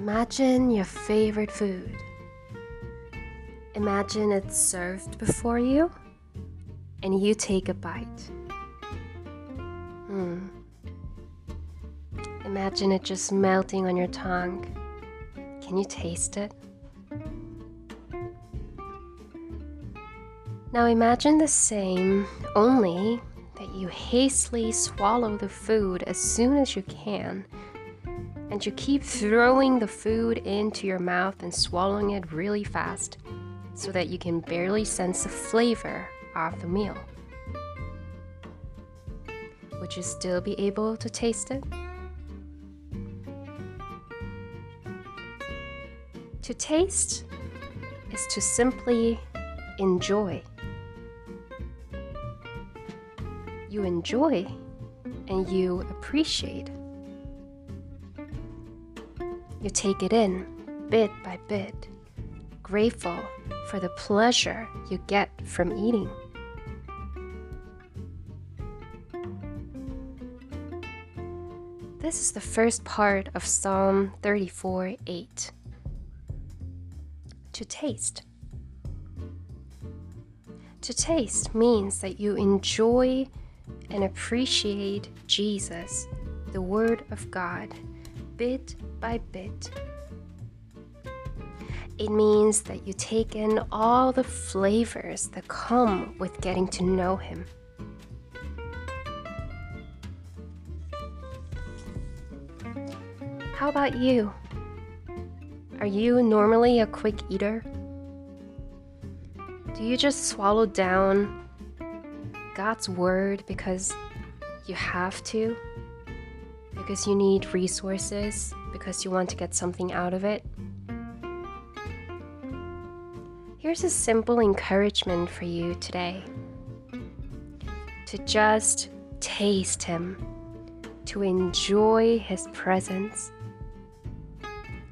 Imagine your favorite food. Imagine it's served before you and you take a bite. Hmm. Imagine it just melting on your tongue. Can you taste it? Now imagine the same, only that you hastily swallow the food as soon as you can, and you keep throwing the food into your mouth and swallowing it really fast so that you can barely sense the flavor of the meal. Would you still be able to taste it? To taste is to simply enjoy. You enjoy and you appreciate. You take it in bit by bit, grateful for the pleasure you get from eating. This is the first part of Psalm 34 8 to taste. To taste means that you enjoy and appreciate Jesus, the Word of God, bit by bit. It means that you take in all the flavors that come with getting to know Him. How about you? Are you normally a quick eater? Do you just swallow down God's word because you have to? Because you need resources? Because you want to get something out of it? Here's a simple encouragement for you today to just taste Him, to enjoy His presence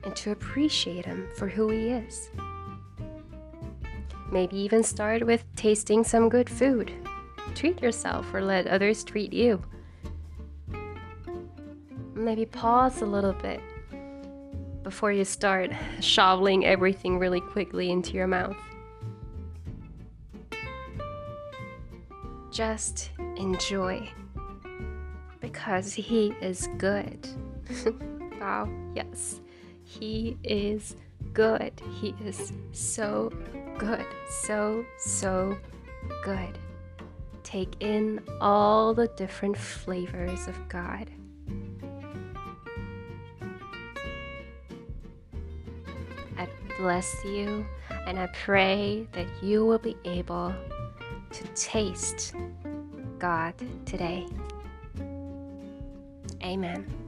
and to appreciate him for who he is. Maybe even start with tasting some good food. Treat yourself or let others treat you. Maybe pause a little bit before you start shoveling everything really quickly into your mouth. Just enjoy because he is good. wow, yes. He is good. He is so good. So, so good. Take in all the different flavors of God. Bless you and I pray that you will be able to taste God today. Amen.